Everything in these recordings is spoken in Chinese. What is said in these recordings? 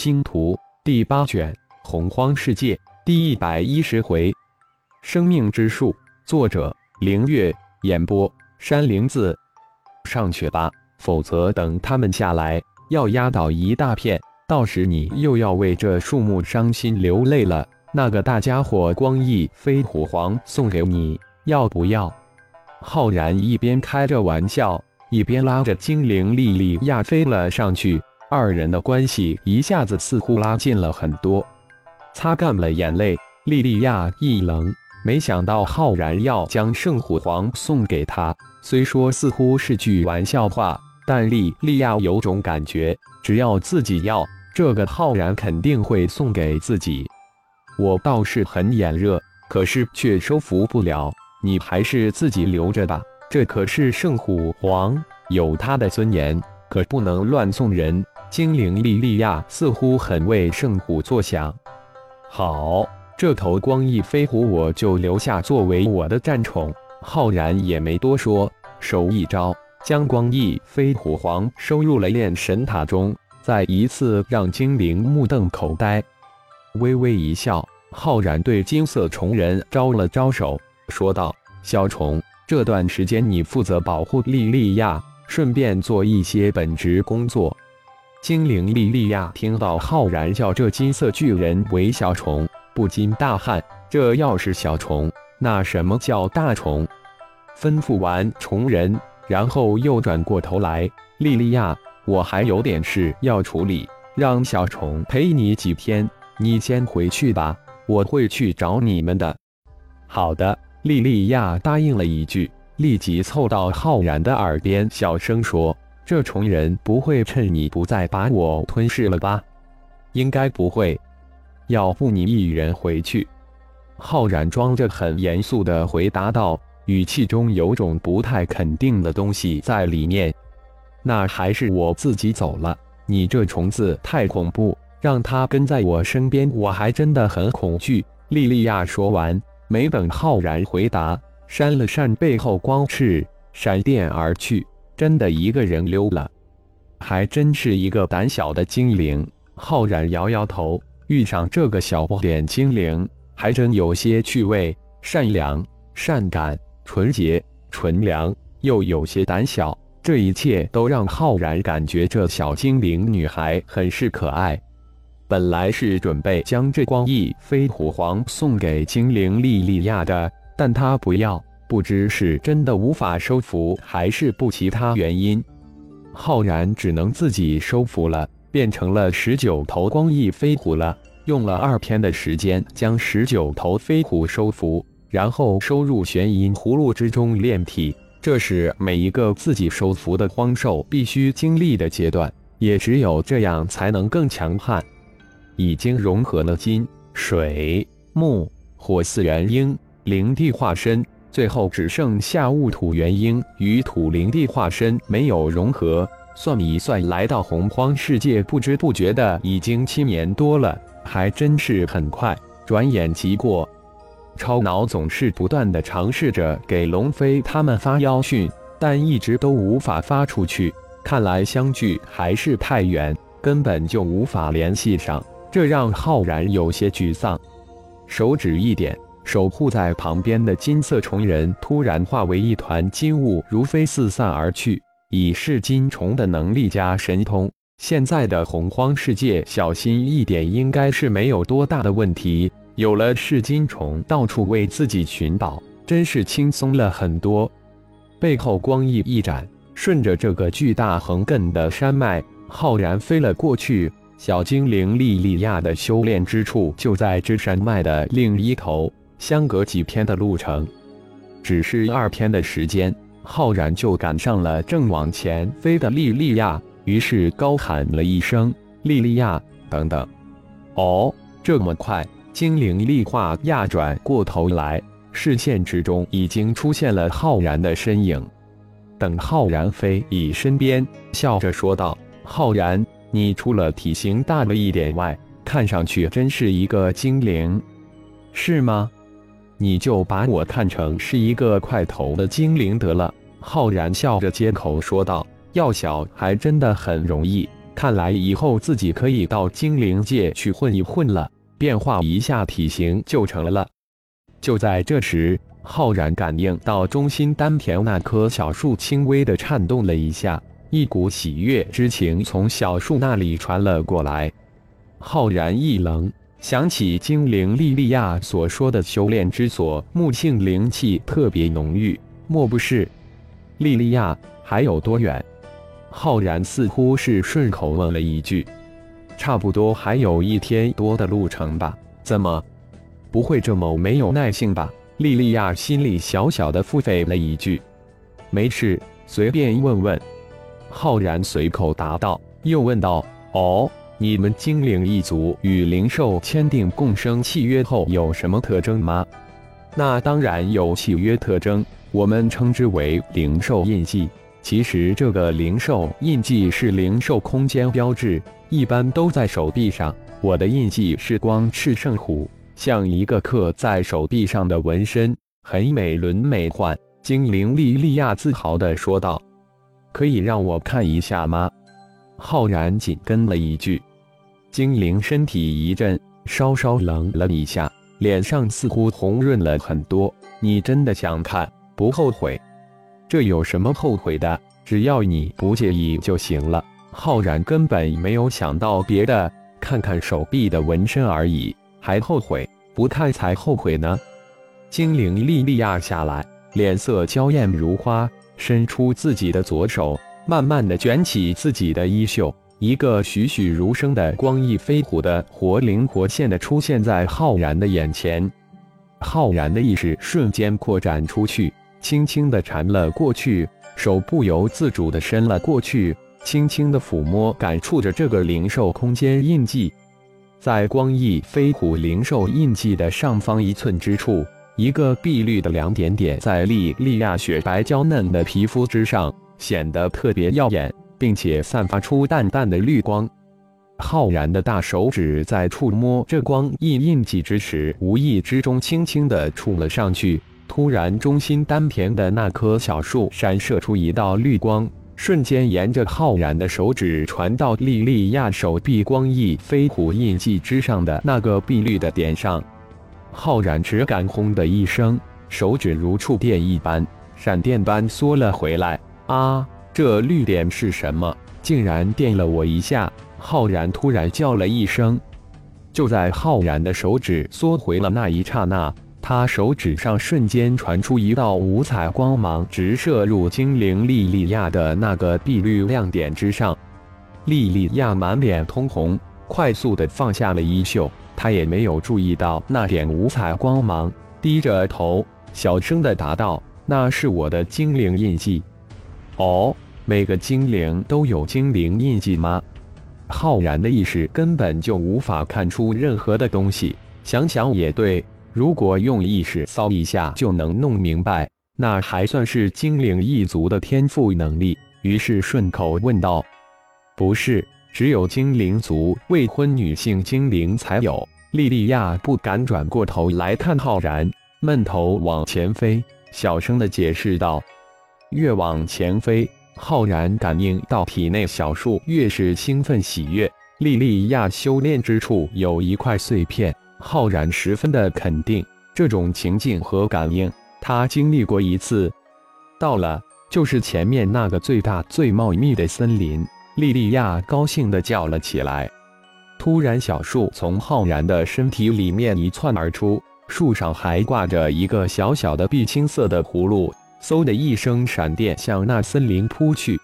星图第八卷洪荒世界第一百一十回，生命之树，作者凌月，演播山灵子。上去吧，否则等他们下来，要压倒一大片，到时你又要为这树木伤心流泪了。那个大家伙光翼飞虎皇送给你，要不要？浩然一边开着玩笑，一边拉着精灵莉莉亚飞了上去。二人的关系一下子似乎拉近了很多。擦干了眼泪，莉莉亚一愣，没想到浩然要将圣虎皇送给她。虽说似乎是句玩笑话，但莉莉亚有种感觉，只要自己要，这个浩然肯定会送给自己。我倒是很眼热，可是却收服不了你，还是自己留着吧。这可是圣虎皇，有他的尊严，可不能乱送人。精灵莉莉亚似乎很为圣虎作想。好，这头光翼飞虎我就留下作为我的战宠。浩然也没多说，手一招，将光翼飞虎皇收入了炼神塔中。再一次让精灵目瞪口呆，微微一笑，浩然对金色虫人招了招手，说道：“小虫，这段时间你负责保护莉莉亚，顺便做一些本职工作。”精灵莉莉亚听到浩然叫这金色巨人为小虫，不禁大汗。这要是小虫，那什么叫大虫？吩咐完虫人，然后又转过头来：“莉莉亚，我还有点事要处理，让小虫陪你几天。你先回去吧，我会去找你们的。”好的，莉莉亚答应了一句，立即凑到浩然的耳边小声说。这虫人不会趁你不在把我吞噬了吧？应该不会。要不你一人回去？浩然装着很严肃的回答道，语气中有种不太肯定的东西在里面。那还是我自己走了。你这虫子太恐怖，让它跟在我身边，我还真的很恐惧。莉莉娅说完，没等浩然回答，扇了扇背后光翅，闪电而去。真的一个人溜了，还真是一个胆小的精灵。浩然摇摇头，遇上这个小不点精灵，还真有些趣味。善良、善感、纯洁、纯良，又有些胆小，这一切都让浩然感觉这小精灵女孩很是可爱。本来是准备将这光翼飞虎皇送给精灵莉莉亚的，但她不要。不知是真的无法收服，还是不其他原因，浩然只能自己收服了，变成了十九头光翼飞虎了。用了二天的时间将十九头飞虎收服，然后收入玄阴葫芦之中炼体。这是每一个自己收服的荒兽必须经历的阶段，也只有这样才能更强悍。已经融合了金、水、木、火四元婴灵地化身。最后只剩下戊土元婴与土灵地化身没有融合。算一算，来到洪荒世界，不知不觉的已经七年多了，还真是很快，转眼即过。超脑总是不断的尝试着给龙飞他们发妖讯，但一直都无法发出去。看来相距还是太远，根本就无法联系上，这让浩然有些沮丧。手指一点。守护在旁边的金色虫人突然化为一团金雾，如飞四散而去。以噬金虫的能力加神通，现在的洪荒世界小心一点应该是没有多大的问题。有了噬金虫到处为自己寻宝，真是轻松了很多。背后光翼一展，顺着这个巨大横亘的山脉，浩然飞了过去。小精灵莉莉亚的修炼之处就在这山脉的另一头。相隔几天的路程，只是二天的时间，浩然就赶上了正往前飞的莉莉亚，于是高喊了一声：“莉莉亚，等等！”哦，这么快！精灵丽化亚转过头来，视线之中已经出现了浩然的身影。等浩然飞已身边，笑着说道：“浩然，你除了体型大了一点外，看上去真是一个精灵，是吗？”你就把我看成是一个块头的精灵得了。”浩然笑着接口说道，“要小还真的很容易，看来以后自己可以到精灵界去混一混了，变化一下体型就成了。就在这时，浩然感应到中心丹田那棵小树轻微的颤动了一下，一股喜悦之情从小树那里传了过来。浩然一愣，想起精灵莉莉娅所说的修炼之所，木性灵气特别浓郁，莫不是？莉莉娅还有多远？浩然似乎是顺口问了一句：“差不多还有一天多的路程吧？怎么，不会这么没有耐性吧？”莉莉娅心里小小的腹诽了一句：“没事，随便问问。”浩然随口答道，又问道：“哦，你们精灵一族与灵兽签订共生契约后有什么特征吗？”“那当然有契约特征，我们称之为灵兽印记。”其实这个灵兽印记是灵兽空间标志，一般都在手臂上。我的印记是光赤圣虎，像一个刻在手臂上的纹身，很美轮美奂。精灵莉莉娅自豪地说道：“可以让我看一下吗？”浩然紧跟了一句。精灵身体一震，稍稍冷了一下，脸上似乎红润了很多。你真的想看？不后悔？这有什么后悔的？只要你不介意就行了。浩然根本没有想到别的，看看手臂的纹身而已，还后悔？不看才后悔呢。精灵莉莉娅下来，脸色娇艳如花，伸出自己的左手，慢慢的卷起自己的衣袖，一个栩栩如生的光翼飞虎的活灵活现的出现在浩然的眼前。浩然的意识瞬间扩展出去。轻轻地缠了过去，手不由自主地伸了过去，轻轻地抚摸、感触着这个灵兽空间印记。在光翼飞虎灵兽印记的上方一寸之处，一个碧绿的两点点在莉莉亚雪白娇嫩的皮肤之上，显得特别耀眼，并且散发出淡淡的绿光。浩然的大手指在触摸这光翼印记之时，无意之中轻轻地触了上去。突然，中心丹田的那棵小树闪射出一道绿光，瞬间沿着浩然的手指传到莉莉亚手臂光翼飞虎印记之上的那个碧绿的点上。浩然只感轰的一声，手指如触电一般，闪电般缩了回来。啊，这绿点是什么？竟然电了我一下！浩然突然叫了一声。就在浩然的手指缩回了那一刹那。他手指上瞬间传出一道五彩光芒，直射入精灵莉莉亚的那个碧绿亮点之上。莉莉亚满脸通红，快速的放下了衣袖。她也没有注意到那点五彩光芒，低着头，小声的答道：“那是我的精灵印记。”哦，每个精灵都有精灵印记吗？浩然的意识根本就无法看出任何的东西。想想也对。如果用意识扫一下就能弄明白，那还算是精灵一族的天赋能力。于是顺口问道：“不是，只有精灵族未婚女性精灵才有。”莉莉娅不敢转过头来看浩然，闷头往前飞，小声的解释道：“越往前飞，浩然感应到体内小树越是兴奋喜悦。莉莉亚修炼之处有一块碎片。”浩然十分的肯定，这种情境和感应，他经历过一次。到了，就是前面那个最大最茂密的森林。莉莉亚高兴地叫了起来。突然，小树从浩然的身体里面一窜而出，树上还挂着一个小小的碧青色的葫芦。嗖的一声，闪电向那森林扑去。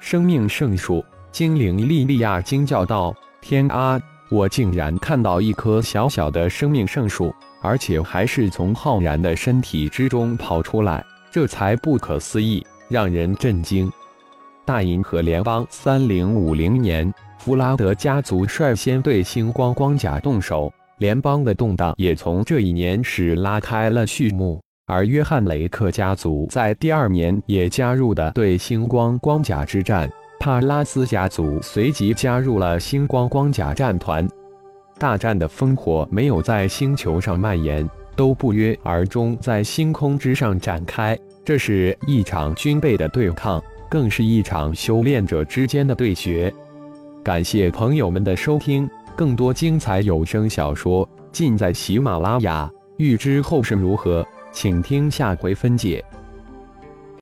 生命圣树，精灵莉莉娅惊叫道：“天啊！”我竟然看到一棵小小的生命圣树，而且还是从浩然的身体之中跑出来，这才不可思议，让人震惊。大银河联邦三零五零年，弗拉德家族率先对星光光甲动手，联邦的动荡也从这一年始拉开了序幕。而约翰雷克家族在第二年也加入的对星光光甲之战。帕拉斯家族随即加入了星光光甲战团，大战的烽火没有在星球上蔓延，都不约而中在星空之上展开。这是一场军备的对抗，更是一场修炼者之间的对决。感谢朋友们的收听，更多精彩有声小说尽在喜马拉雅。欲知后事如何，请听下回分解。